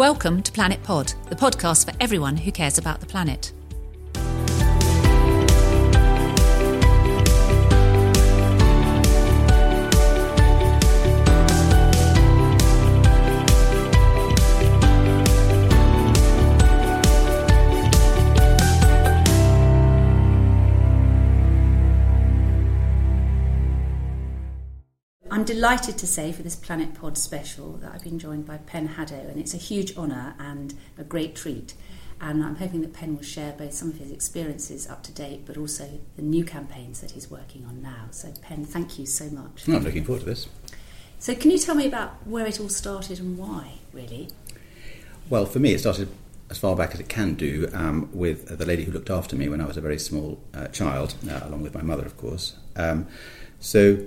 Welcome to Planet Pod, the podcast for everyone who cares about the planet. I'm delighted to say for this Planet Pod special that I've been joined by Pen Hadow, and it's a huge honour and a great treat. And I'm hoping that Pen will share both some of his experiences up to date, but also the new campaigns that he's working on now. So, Pen, thank you so much. I'm looking forward to this. So, can you tell me about where it all started and why, really? Well, for me, it started as far back as it can do um, with the lady who looked after me when I was a very small uh, child, uh, along with my mother, of course. Um, so,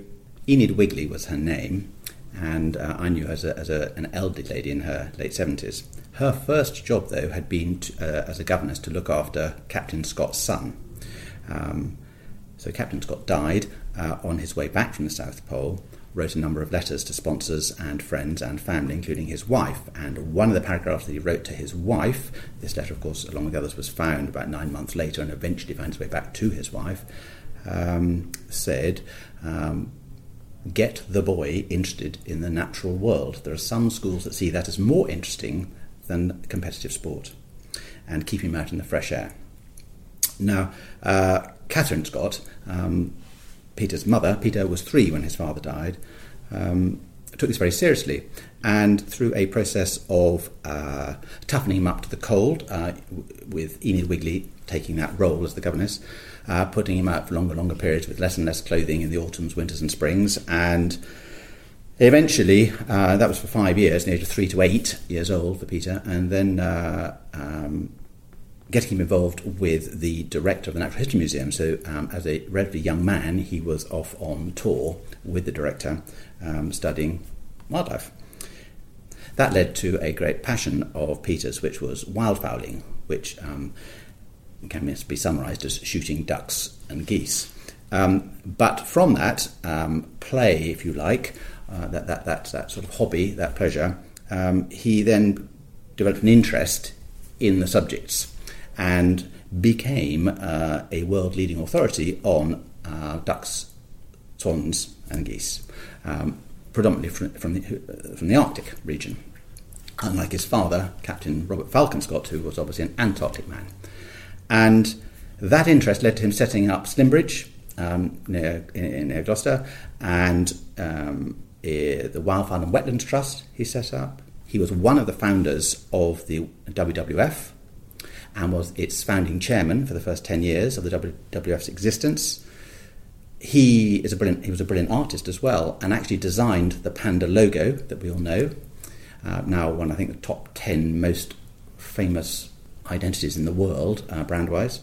Enid Wigley was her name, and uh, I knew her as, a, as a, an elderly lady in her late 70s. Her first job, though, had been to, uh, as a governess to look after Captain Scott's son. Um, so Captain Scott died uh, on his way back from the South Pole, wrote a number of letters to sponsors and friends and family, including his wife. And one of the paragraphs that he wrote to his wife, this letter, of course, along with others, was found about nine months later and eventually found its way back to his wife, um, said, um, get the boy interested in the natural world. There are some schools that see that as more interesting than competitive sport and keep him out in the fresh air. Now, uh, Catherine Scott, um, Peter's mother, Peter was three when his father died, um, took this very seriously. And through a process of uh, toughening him up to the cold, uh, with Enid Wigley taking that role as the governess, uh, putting him out for longer, longer periods with less and less clothing in the autumns, winters, and springs. And eventually, uh, that was for five years, the age of three to eight years old for Peter, and then uh, um, getting him involved with the director of the Natural History Museum. So, um, as a relatively young man, he was off on tour with the director um, studying wildlife. That led to a great passion of Peter's, which was wildfowling, which um, can be summarised as shooting ducks and geese. Um, but from that um, play, if you like, uh, that, that, that, that sort of hobby, that pleasure, um, he then developed an interest in the subjects and became uh, a world leading authority on uh, ducks, swans, and geese, um, predominantly from, from, the, from the Arctic region. Unlike his father, Captain Robert Falcon Scott, who was obviously an Antarctic man. And that interest led to him setting up Slimbridge um, near, near Gloucester and um, the Wildfowl and Wetlands Trust he set up. He was one of the founders of the WWF and was its founding chairman for the first 10 years of the WWF's existence. He is a brilliant, he was a brilliant artist as well and actually designed the panda logo that we all know. Uh, now one, I think, the top 10 most famous identities in the world, uh, brand wise.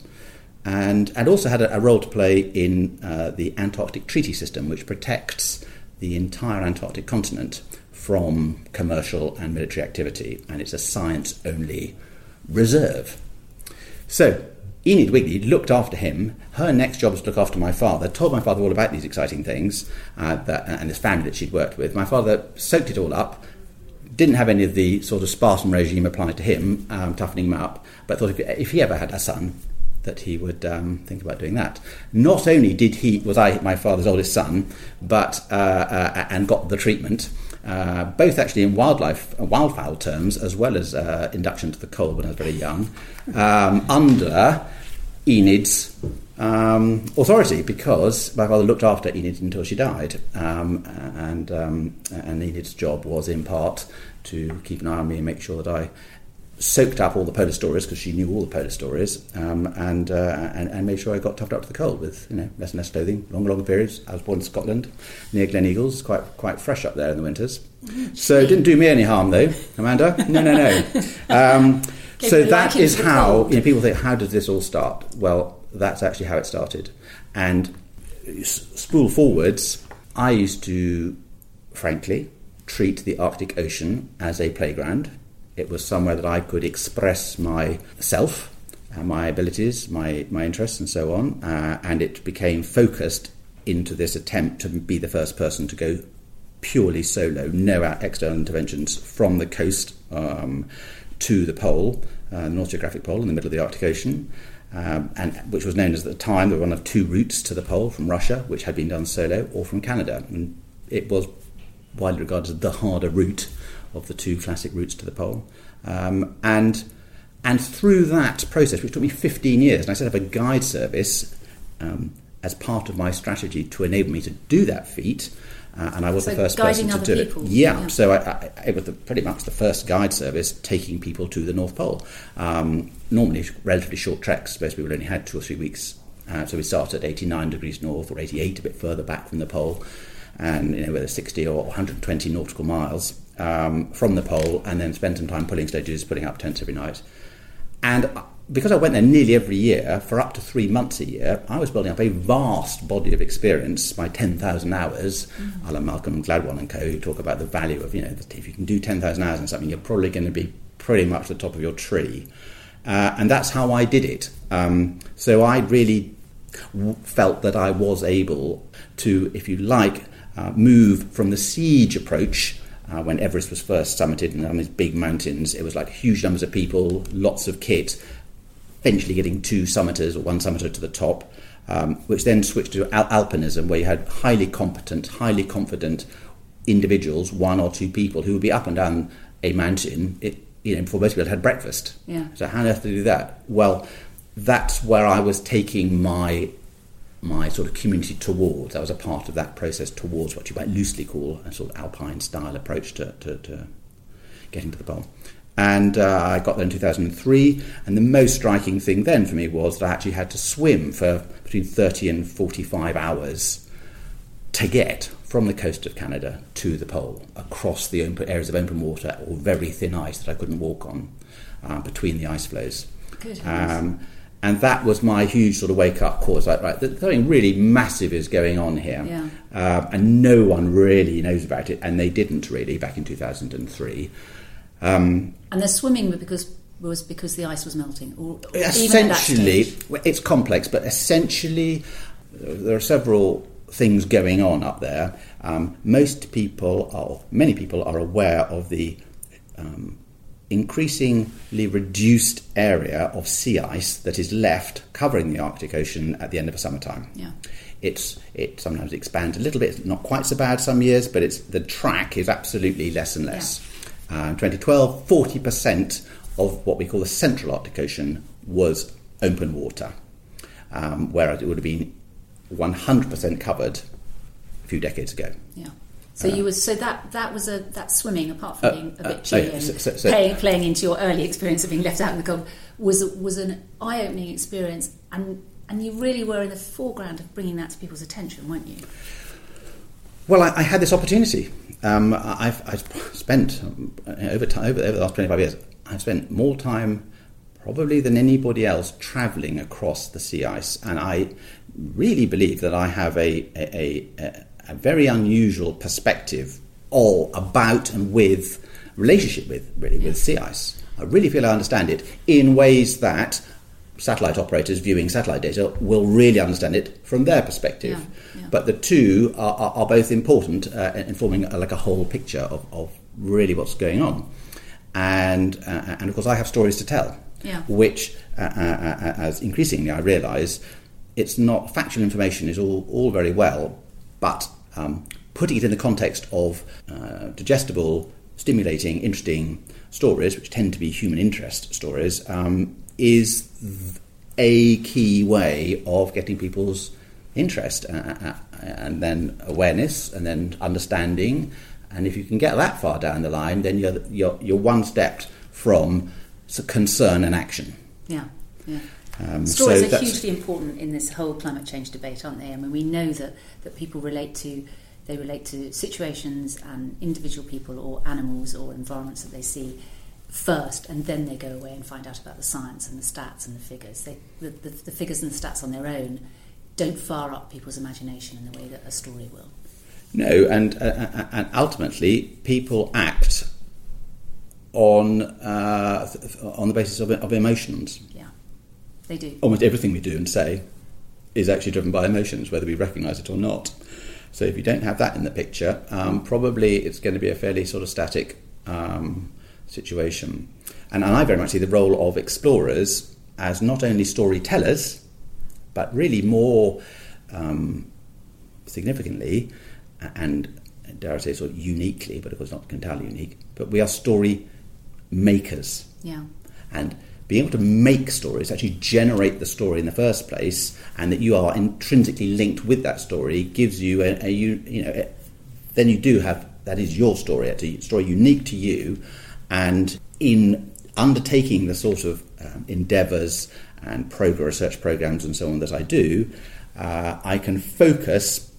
And, and also had a, a role to play in uh, the Antarctic Treaty System, which protects the entire Antarctic continent from commercial and military activity. And it's a science only reserve. So, Enid Wigley looked after him. Her next job was to look after my father. Told my father all about these exciting things uh, that, and his family that she'd worked with. My father soaked it all up, didn't have any of the sort of Spartan regime applied to him, um, toughening him up, but thought if, if, he ever had a son, that he would um, think about doing that. Not only did he was I my father's oldest son, but uh, uh, and got the treatment, uh, both actually in wildlife uh, wildfowl terms as well as uh, induction to the cold when I was very young, um, under Enid's um, authority because my father looked after Enid until she died, um, and um, and Enid's job was in part to keep an eye on me and make sure that I soaked up all the polar stories because she knew all the polar stories, um, and, uh, and, and made sure I got toughed up to the cold with you know less and less clothing, longer longer periods. I was born in Scotland, near Gleneagles, quite quite fresh up there in the winters. So it didn't do me any harm though, Amanda. No, no, no. Um, so that is how you know, people think. How does this all start? Well, that's actually how it started. And spool forwards, I used to, frankly, treat the Arctic Ocean as a playground. It was somewhere that I could express myself, uh, my abilities, my, my interests, and so on. Uh, and it became focused into this attempt to be the first person to go purely solo, no external interventions from the coast um, to the pole, uh, the North Geographic Pole in the middle of the Arctic Ocean, um, and which was known as at the time the one of two routes to the pole from Russia, which had been done solo, or from Canada. And it was widely regarded as the harder route of the two classic routes to the pole. Um, and and through that process, which took me 15 years, and I set up a guide service um, as part of my strategy to enable me to do that feat. Uh, and I was So the first person to do people. it. Yeah, Yeah. so I, I, it was the, pretty much the first guide service taking people to the North Pole. Um, normally, relatively short treks. Most people only had two or three weeks. Uh, so we started at 89 degrees north or 88, a bit further back from the pole, and you know, whether 60 or 120 nautical miles um, from the pole, and then spend some time pulling sledges, putting up tents every night. And because I went there nearly every year for up to three months a year, I was building up a vast body of experience by 10,000 hours. Mm-hmm. A la Malcolm Gladwell and co, who talk about the value of, you know, if you can do 10,000 hours in something, you're probably going to be pretty much the top of your tree. Uh, and that's how I did it. Um, so I really w- felt that I was able to, if you like, uh, move from the siege approach uh, when Everest was first summited and on these big mountains. It was like huge numbers of people, lots of kit, eventually getting two summiters or one summiter to the top, um, which then switched to al- alpinism, where you had highly competent, highly confident individuals, one or two people, who would be up and down a mountain. It, you know, before most people had had breakfast. Yeah. So how on earth to do that? Well, that's where I was taking my my sort of community towards. I was a part of that process towards what you might loosely call a sort of alpine style approach to, to, to getting to the pole. And uh, I got there in 2003, and the most striking thing then for me was that I actually had to swim for between 30 and 45 hours to get from the coast of Canada to the pole across the open, areas of open water or very thin ice that I couldn't walk on uh, between the ice floes. Good. Um, and that was my huge sort of wake up call. It's like, right, something really massive is going on here. Yeah. Um, and no one really knows about it, and they didn't really back in 2003. Um, And the swimming was because was because the ice was melting, or or even at that essentially, it's complex, but essentially, uh, there are several things going on up there. Um, most people, or many people, are aware of the um, increasingly reduced area of sea ice that is left covering the Arctic Ocean at the end of a summertime. Yeah. It's it sometimes expands a little bit. It's not quite so bad some years, but it's the track is absolutely less and less. Uh, in 2012, 40% of what we call the central Arctic Ocean was open water, um, whereas it would have been 100% covered a few decades ago. Yeah. So you was so that that was a that swimming apart from Uh, being a uh, bit chilly and so- so- so- playing, playing into your early experience of being left out in the cold was was an eye opening experience and and you really were in the foreground of bringing that to people's attention, weren't you? Well, I, I had this opportunity. Um, I- I've, I've spent um, over time over, over the last twenty-five years. I've spent more time, probably than anybody else, travelling across the sea ice, and I really believe that I have a a, a, a very unusual perspective all about and with relationship with really with sea ice. I really feel I understand it in ways that satellite operators viewing satellite data will really understand it from their perspective. Yeah, yeah. But the two are, are, are both important uh, in forming a, like a whole picture of, of really what's going on. And, uh, and of course, I have stories to tell, Yeah. which, uh, uh, uh, as increasingly I realise, it's not factual information is all, all very well, but um, putting it in the context of uh, digestible, stimulating, interesting stories, which tend to be human interest stories, um, is a key way of getting people's interest uh, uh, and then awareness and then understanding. And if you can get that far down the line, then you're, you're, you're one step from concern and action. Yeah, yeah. Um, Stories so are hugely important in this whole climate change debate, aren't they? I mean, we know that, that people relate to they relate to situations and individual people or animals or environments that they see first, and then they go away and find out about the science and the stats and the figures. They, the, the, the figures and the stats on their own don't fire up people's imagination in the way that a story will. No, and, uh, uh, and ultimately, people act on uh, on the basis of, of emotions. They do. Almost everything we do and say is actually driven by emotions, whether we recognise it or not. So if you don't have that in the picture, um, probably it's going to be a fairly sort of static um, situation. And, and I very much see the role of explorers as not only storytellers, but really more um, significantly and dare I say sort of uniquely, but of course not entirely unique, but we are story makers. Yeah. And being able to make stories, actually generate the story in the first place, and that you are intrinsically linked with that story gives you a, a you, you know, then you do have that is your story, a story unique to you, and in undertaking the sort of um, endeavours and program research programs and so on that I do, uh, I can focus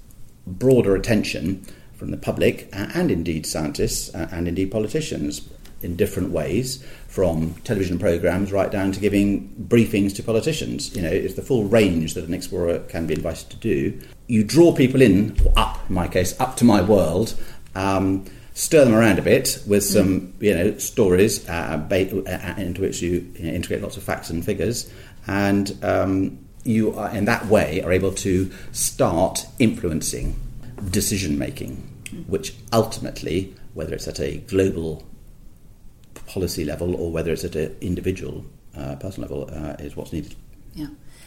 broader attention from the public and indeed scientists and indeed politicians in different ways, from television programs right down to giving briefings to politicians. You know, it's the full range that an explorer can be invited to do. You draw people in, or up in my case, up to my world. Um, stir them around a bit with some, you know, stories uh, uh, into which you, you know, integrate lots of facts and figures, and um, you are in that way are able to start influencing decision making, which ultimately, whether it's at a global policy level or whether it's at an individual uh, personal level, uh, is what's needed. Yeah.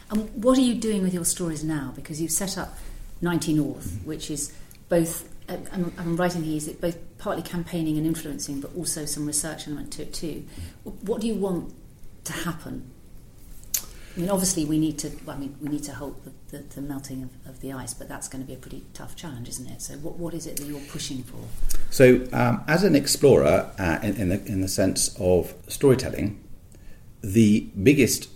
And what are you doing with your stories now? Because you've set up 90 North, mm-hmm. which is both, uh, I'm, I'm, writing here, is it both partly campaigning and influencing, but also some research element to it too. Mm-hmm. What do you want to happen I mean, obviously, we need to. Well, I mean, we need to halt the, the, the melting of, of, the ice, but that's going to be a pretty tough challenge, isn't it? So, what, what is it that you're pushing for? So, um, as an explorer, uh, in, in, the in the sense of storytelling, the biggest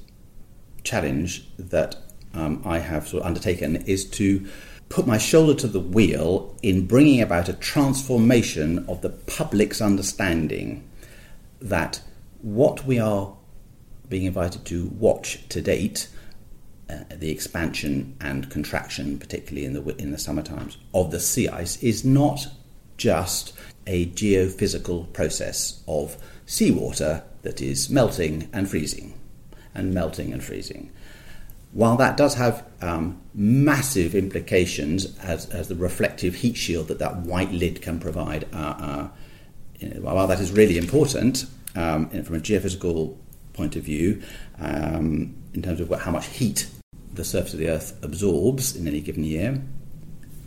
challenge that um, I have sort of undertaken is to put my shoulder to the wheel in bringing about a transformation of the public's understanding that what we are being invited to watch to date uh, the expansion and contraction, particularly in the in the summer times, of the sea ice is not just a geophysical process of seawater that is melting and freezing, and melting and freezing. While that does have um, massive implications as, as the reflective heat shield that that white lid can provide, uh, uh, you know, while that is really important um, from a geophysical point of view, um, in terms of what, how much heat the surface of the Earth absorbs in any given year,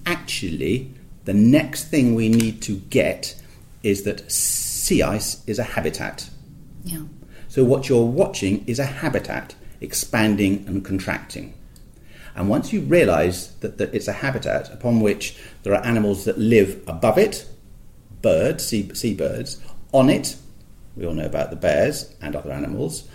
actually, the next thing we need to get is that sea ice is a habitat. Yeah. So what you're watching is a habitat expanding and contracting. And once you realize that, that it's a habitat upon which there are animals that live above it, birds, sea, seabirds, on it, we all know about the bears and other animals.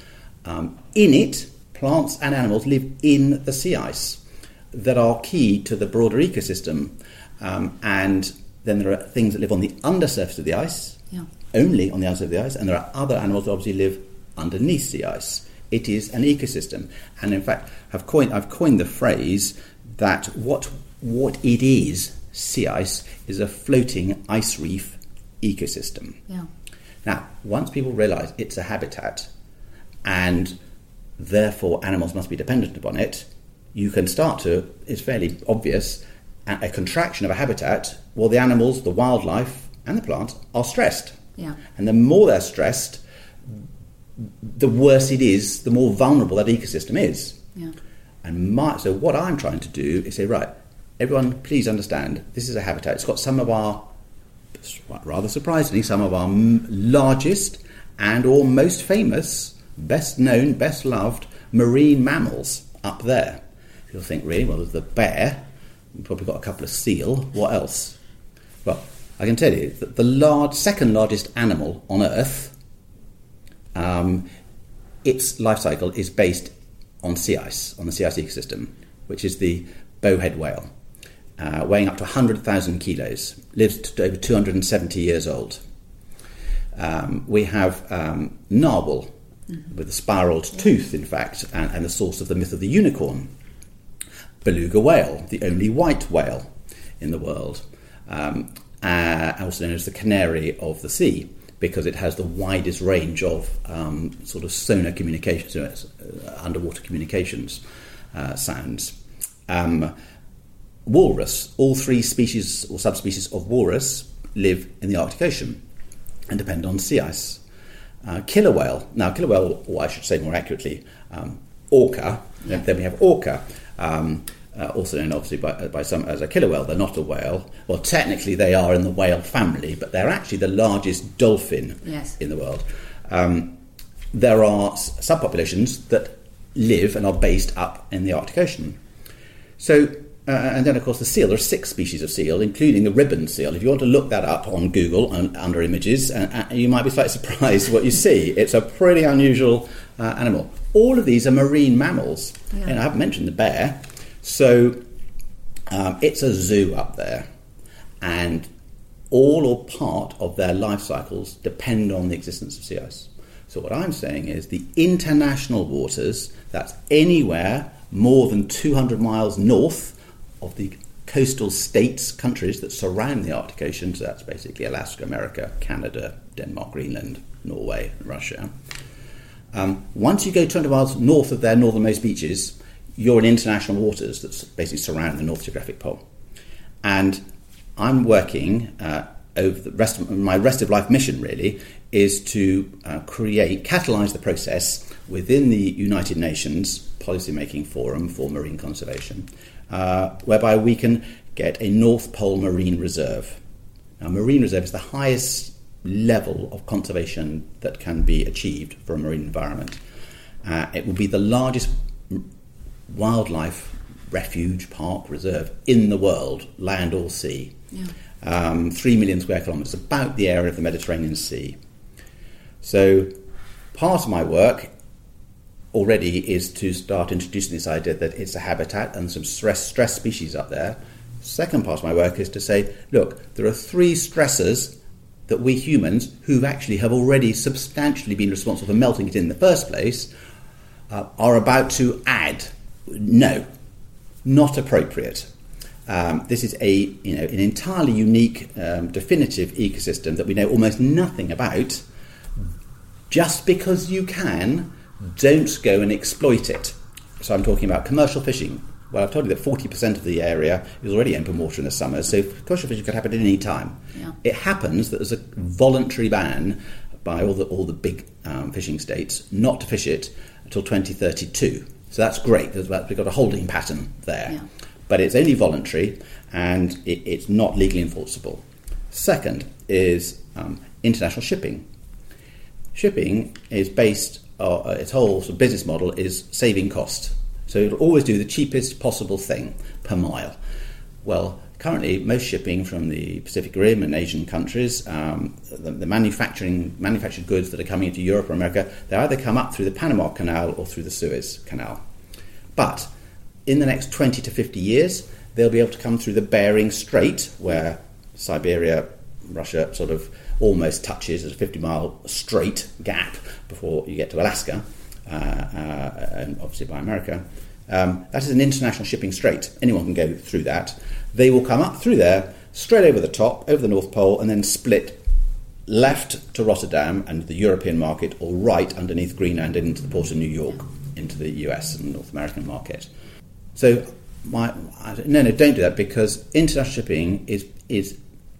Um, in it, plants and animals live in the sea ice that are key to the broader ecosystem. Um, and then there are things that live on the undersurface of the ice, yeah. only on the undersurface of the ice, and there are other animals that obviously live underneath the ice. It is an ecosystem, and in fact, I've coined, I've coined the phrase that what what it is, sea ice, is a floating ice reef ecosystem. Yeah. Now, once people realise it's a habitat and therefore animals must be dependent upon it, you can start to, it's fairly obvious, a contraction of a habitat, well, the animals, the wildlife, and the plants are stressed. Yeah. And the more they're stressed, the worse it is, the more vulnerable that ecosystem is. Yeah. And my, so, what I'm trying to do is say, right, everyone, please understand, this is a habitat. It's got some of our rather surprisingly, some of our largest and or most famous, best known, best loved marine mammals up there. You'll think, really? Well, there's the bear, we've probably got a couple of seal. What else? Well, I can tell you that the large, second largest animal on Earth, um, its life cycle is based on sea ice, on the sea ice ecosystem, which is the bowhead whale uh, weighing up to 100,000 kilos, lives to over 270 years old. Um, we have um, narwhal, mm-hmm. with a spiraled tooth, in fact, and, and, the source of the myth of the unicorn. Beluga whale, the only white whale in the world, um, uh, also known as the canary of the sea, because it has the widest range of um, sort of sonar communications, uh, underwater communications uh, sounds. Um, walrus. All three species or subspecies of walrus live in the Arctic Ocean and depend on sea ice. uh, killer whale. Now, killer whale, or I should say more accurately, um, orca. Yeah. Then we have orca. Um, uh, also known obviously by, by some as a killer whale. They're not a whale. Well, technically they are in the whale family, but they're actually the largest dolphin yes. in the world. Um, there are subpopulations that live and are based up in the Arctic Ocean. So, uh, and then of course the seal. There are six species of seal, including the ribbon seal. If you want to look that up on Google and under images, uh, uh you might be slightly surprised what you see. It's a pretty unusual uh, animal. All of these are marine mammals. Yeah. And I haven't mentioned the bear. So um, it's a zoo up there, and all or part of their life cycles depend on the existence of sea ice. So, what I'm saying is the international waters, that's anywhere more than 200 miles north of the coastal states, countries that surround the Arctic Ocean, so that's basically Alaska, America, Canada, Denmark, Greenland, Norway, Russia. Um, once you go 200 miles north of their northernmost beaches, you're in international waters that basically surround the North Geographic Pole. And I'm working uh, over the rest of my rest of life mission really is to uh, create, catalyze the process within the United Nations policy making forum for marine conservation, uh, whereby we can get a North Pole Marine Reserve. Now, marine reserve is the highest level of conservation that can be achieved for a marine environment. Uh, it will be the largest wildlife refuge, park, reserve in the world, land or sea. Yeah. Um, three million square kilometres, about the area of the Mediterranean Sea. So, part of my work already is to start introducing this idea that it's a habitat and some stress, stress species up there. Second part of my work is to say, look, there are three stressors that we humans, who actually have already substantially been responsible for melting it in the first place, uh, are about to add no, not appropriate. Um, this is a you know an entirely unique, um, definitive ecosystem that we know almost nothing about. Just because you can, don't go and exploit it. So I'm talking about commercial fishing. Well, I've told you that 40% of the area is already open water in the summer, so commercial fishing could happen at any time. Yeah. It happens that there's a voluntary ban by all the all the big um, fishing states not to fish it until 2032. So that's great. We've got a holding pattern there. Yeah. But it's only voluntary and it, it's not legally enforceable. Second is um, international shipping. Shipping is based, uh, its whole sort of business model is saving cost. So it'll always do the cheapest possible thing per mile. Well, currently, most shipping from the Pacific Rim and Asian countries, um, the, the, manufacturing manufactured goods that are coming into Europe or America, they either come up through the Panama Canal or through the Suez Canal. But in the next 20 to 50 years, they'll be able to come through the Bering Strait, where Siberia, Russia sort of almost touches as a 50 mile straight gap before you get to Alaska, uh, uh, and obviously by America. Um, that is an international shipping strait. Anyone can go through that. They will come up through there, straight over the top, over the North Pole, and then split left to Rotterdam and the European market, or right underneath Greenland and into the port of New York into the US and North American market. So, my, no, no, don't do that because international shipping is is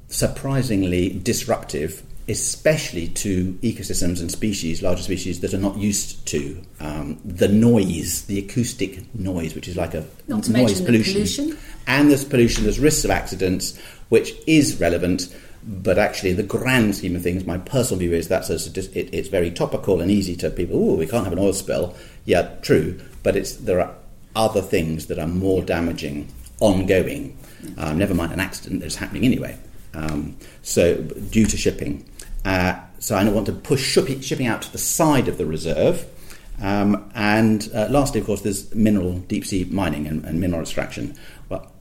surprisingly disruptive, especially to ecosystems and species, larger species that are not used to um, the noise, the acoustic noise, which is like a noise pollution. pollution. And there's pollution, there's risks of accidents, which is relevant but actually, the grand scheme of things, my personal view is that it, it's very topical and easy to people. Oh, we can't have an oil spill. Yeah, true, but it's there are other things that are more damaging, ongoing. Um, never mind an accident that's happening anyway. Um, so due to shipping, uh, so I don't want to push shipping out to the side of the reserve. Um, and uh, lastly, of course, there's mineral deep sea mining and, and mineral extraction. Well,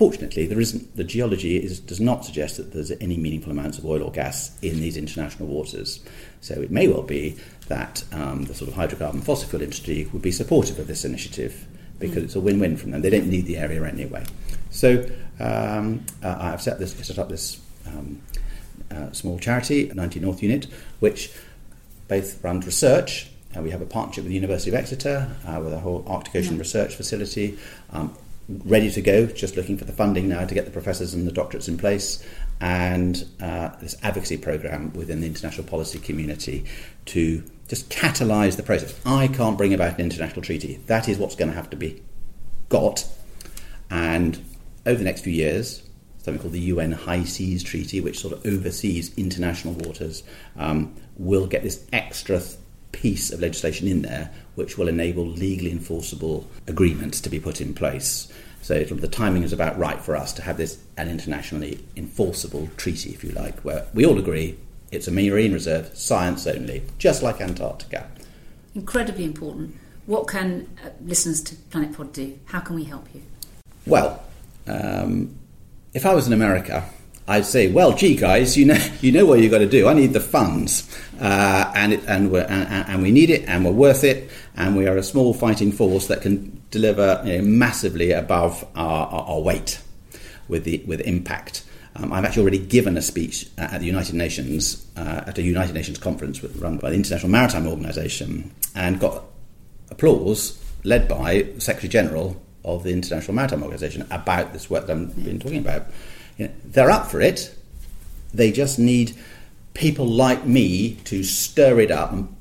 Fortunately, there isn't, the geology is, does not suggest that there's any meaningful amounts of oil or gas in these international waters. So it may well be that um, the sort of hydrocarbon fossil fuel industry would be supportive of this initiative because mm. it's a win-win from them. They don't need the area anyway. So um, uh, I've set, this, set up this um, uh, small charity, 90 North Unit, which both runs research. Uh, we have a partnership with the University of Exeter uh, with a whole Arctic Ocean yeah. research facility. Um, ready to go, just looking for the funding now to get the professors and the doctorates in place. and uh, this advocacy program within the international policy community to just catalyse the process. I can't bring about an international treaty. That is what's going to have to be got. And over the next few years, something called the UN High Seas Treaty, which sort of oversees international waters, um, will get this extra piece of legislation in there which will enable legally enforceable agreements to be put in place. So the timing is about right for us to have this an internationally enforceable treaty, if you like, where we all agree it's a marine reserve, science only, just like Antarctica. Incredibly important. What can uh, listeners to Planet Pod do? How can we help you? Well, um, if I was in America, I'd say, well, gee, guys, you know, you know what you've got to do. I need the funds, uh, and, it, and, we're, and, and, we need it, and we're worth it, and we are a small fighting force that can deliver you know, massively above our, our, our, weight with the with impact. Um, I've actually already given a speech at the United Nations uh, at a United Nations conference run by the International Maritime Organization, and got applause led by Secretary General of the International Maritime Organization about this work that I've been talking about. You know, they're up for it. They just need people like me to stir it up and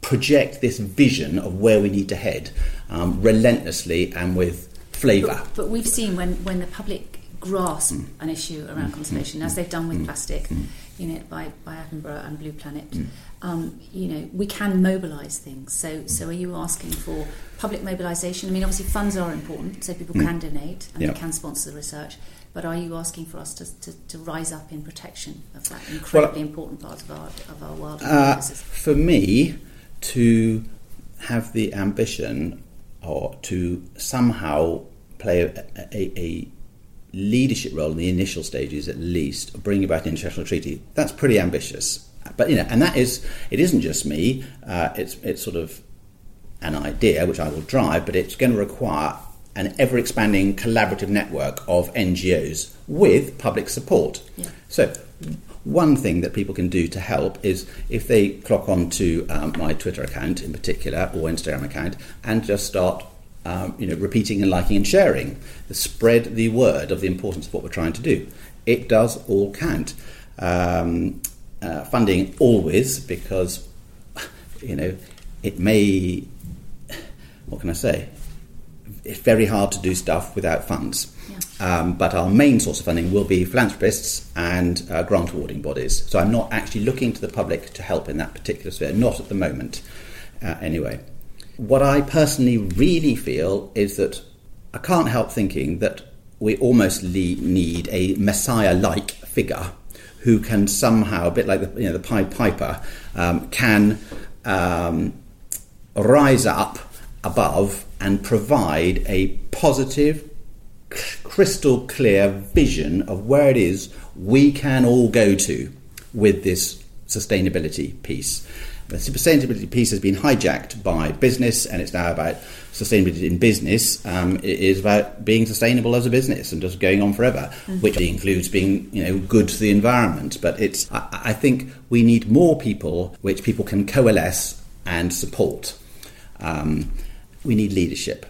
project this vision of where we need to head um, relentlessly and with flavour. But, but, we've seen when, when the public grasp mm. an issue around mm. conservation, mm. as they've done with mm. plastic, mm. you know, by, by Attenborough and Blue Planet, mm. Um, you know, we can mobilise things. So, so are you asking for public mobilisation? I mean, obviously funds are important, so people can donate and they can sponsor the research. But are you asking for us to, to, to rise up in protection of that incredibly well, important part of our, of our world? Uh, for me, to have the ambition or to somehow play a, a, a leadership role in the initial stages at least of bringing about an international treaty that's pretty ambitious but you know and that is it isn't just me uh, it's it's sort of an idea which I will drive but it's going to require an ever expanding collaborative network of NGOs with public support. Yeah. So, one thing that people can do to help is if they clock on to um, my Twitter account in particular or Instagram account and just start um, you know, repeating and liking and sharing, spread the word of the importance of what we're trying to do. It does all count. Um, uh, funding always because you know it may what can I say it's very hard to do stuff without funds. Yeah. Um, but our main source of funding will be philanthropists and uh, grant awarding bodies. So I'm not actually looking to the public to help in that particular sphere, not at the moment, uh, anyway. What I personally really feel is that I can't help thinking that we almost need a messiah like figure who can somehow, a bit like the, you know, the Pied Piper, um, can um, rise up above and provide a positive, crystal clear vision of where it is we can all go to with this sustainability piece. The sustainability piece has been hijacked by business, and it's now about sustainability in business. Um, is about being sustainable as a business and just going on forever, mm-hmm. which includes being, you know, good to the environment. But it's, I, I think, we need more people which people can coalesce and support. Um, we need leadership.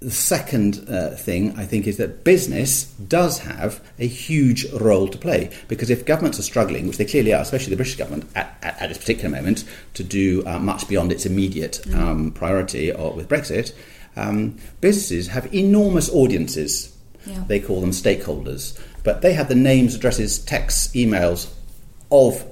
The second uh, thing I think is that business does have a huge role to play because if governments are struggling, which they clearly are, especially the British government at, at, at this particular moment, to do uh, much beyond its immediate mm. um, priority or with Brexit, um, businesses have enormous audiences. Yeah. They call them stakeholders, but they have the names, addresses, texts, emails of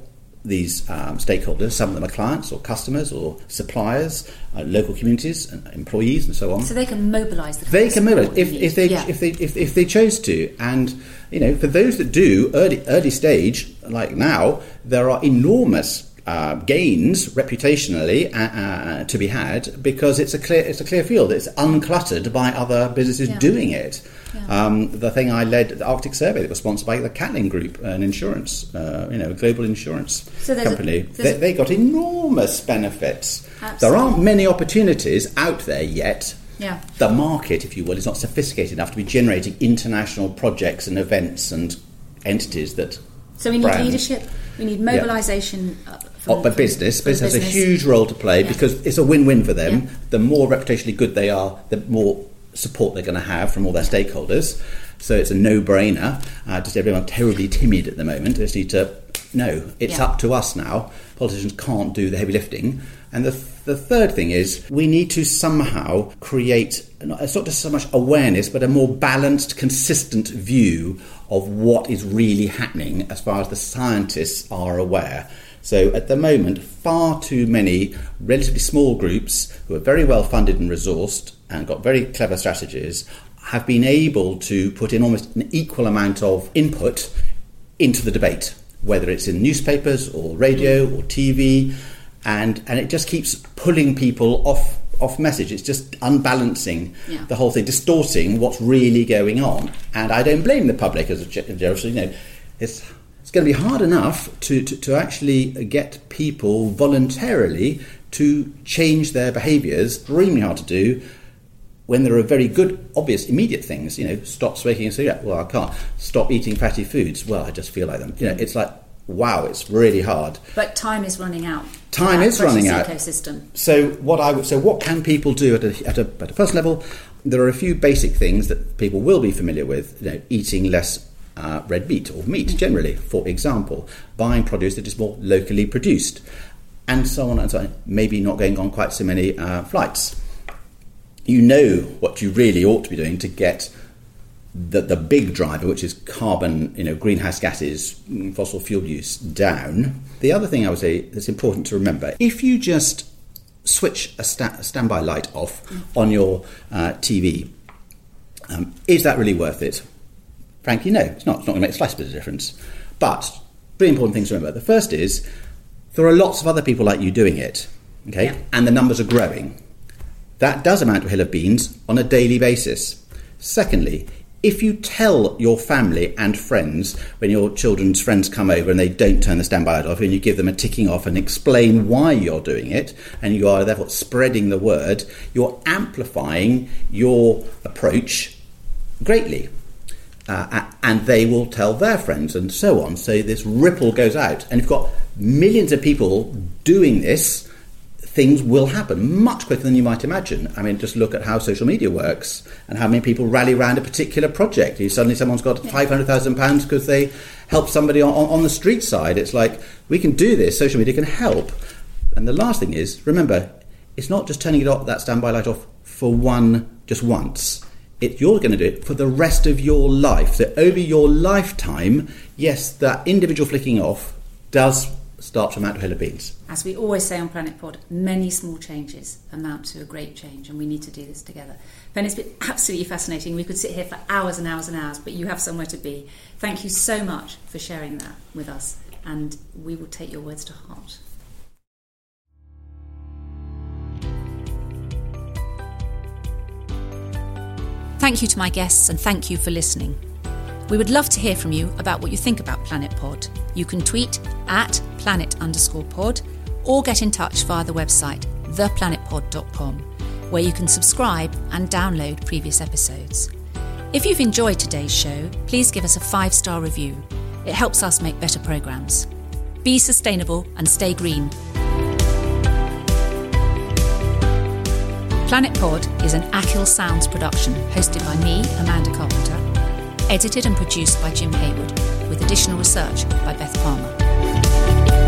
these um, stakeholders. Some of them are clients or customers or suppliers, uh, local communities, and employees, and so on. So they can mobilise. The they can mobilise if, if they yeah. if they if, if they chose to, and you know, for those that do early early stage, like now, there are enormous. Uh, gains reputationally uh, uh, to be had because it's a clear it's a clear field. It's uncluttered by other businesses yeah. doing it. Yeah. Um, the thing I led, the Arctic Survey, that was sponsored by the Catlin Group, an insurance, uh, you know, global insurance so company. A, they, they, got enormous benefits. Absolutely. There aren't many opportunities out there yet. Yeah. The market, if you will, is not sophisticated enough to be generating international projects and events and entities that. So we need brand. leadership. We need mobilisation. Yeah. Uh, from, but business, business, business has a huge role to play yeah. because it's a win-win for them. Yeah. The more reputationally good they are, the more support they're going to have from all their stakeholders. So it's a no-brainer. Uh, just everyone terribly timid at the moment. They just need to no. It's Yeah. up to us now. Politicians can't do the heavy lifting. And the, the third thing is we need to somehow create, it's not just so much awareness, but a more balanced, consistent view of what is really happening as far as the scientists are aware. So at the moment, far too many relatively small groups who are very well funded and resourced and got very clever strategies have been able to put in almost an equal amount of input into the debate, whether it's in newspapers or radio mm. or TV, and, and it just keeps pulling people off off message. It's just unbalancing Yeah. the whole thing, distorting what's really going on. And I don't blame the public as a ge- general. You know, it's it's going to be hard enough to, to, to actually get people voluntarily to change their behaviours. Extremely hard to do when there are very good, obvious, immediate things, you know, stop smoking a cigarette. Well, I can't. Stop eating fatty foods. Well, I just feel like them. You know, mm. it's like, wow, it's really hard. But time is running out. Time is running out. Ecosystem. So what I would, so what can people do at a, at a at a personal level? There are a few basic things that people will be familiar with. You know, eating less uh, red meat or meat generally, for example, buying produce that is more locally produced, and so on and so on. Maybe not going on quite so many uh, flights. You know what you really ought to be doing to get the, the big driver, which is carbon, you know, greenhouse gases, mm, fossil fuel use, down. The other thing I would say that's important to remember if you just switch a, sta- a standby light off on your uh, TV, um, is that really worth it? Frankly, no, it's not. It's not going to make a slice bit of difference. But three important things to remember. The first is there are lots of other people like you doing it, okay, Yeah. and the numbers are growing. That does amount to a hill of beans on a daily basis. Secondly, if you tell your family and friends when your children's friends come over and they don't turn the standby light off and you give them a ticking off and explain why you're doing it and you are therefore spreading the word, you're amplifying your approach greatly. Uh, and they will tell their friends and so on. So this ripple goes out. And you've got millions of people doing this, things will happen much quicker than you might imagine. I mean, just look at how social media works and how many people rally around a particular project. You suddenly someone's got £500,000 because they helped somebody on, on the street side. It's like, we can do this, social media can help. And the last thing is, remember, it's not just turning it off, that standby light off for one, just once. It, you're going to do it for the rest of your life. So over your lifetime, yes, that individual flicking off does start to amount to a hill of beans. As we always say on Planet Pod, many small changes amount to a great change, and we need to do this together. Pen, it's been absolutely fascinating. We could sit here for hours and hours and hours, but you have somewhere to be. Thank you so much for sharing that with us, and we will take your words to heart. Thank you to my guests and thank you for listening. We would love to hear from you about what you think about Planet Pod. You can tweet at planet underscore pod or get in touch via the website theplanetpod.com, where you can subscribe and download previous episodes. If you've enjoyed today's show, please give us a five star review. It helps us make better programmes. Be sustainable and stay green. Planet Pod is an Achill Sounds production hosted by me, Amanda Carpenter, edited and produced by Jim Haywood, with additional research by Beth Palmer.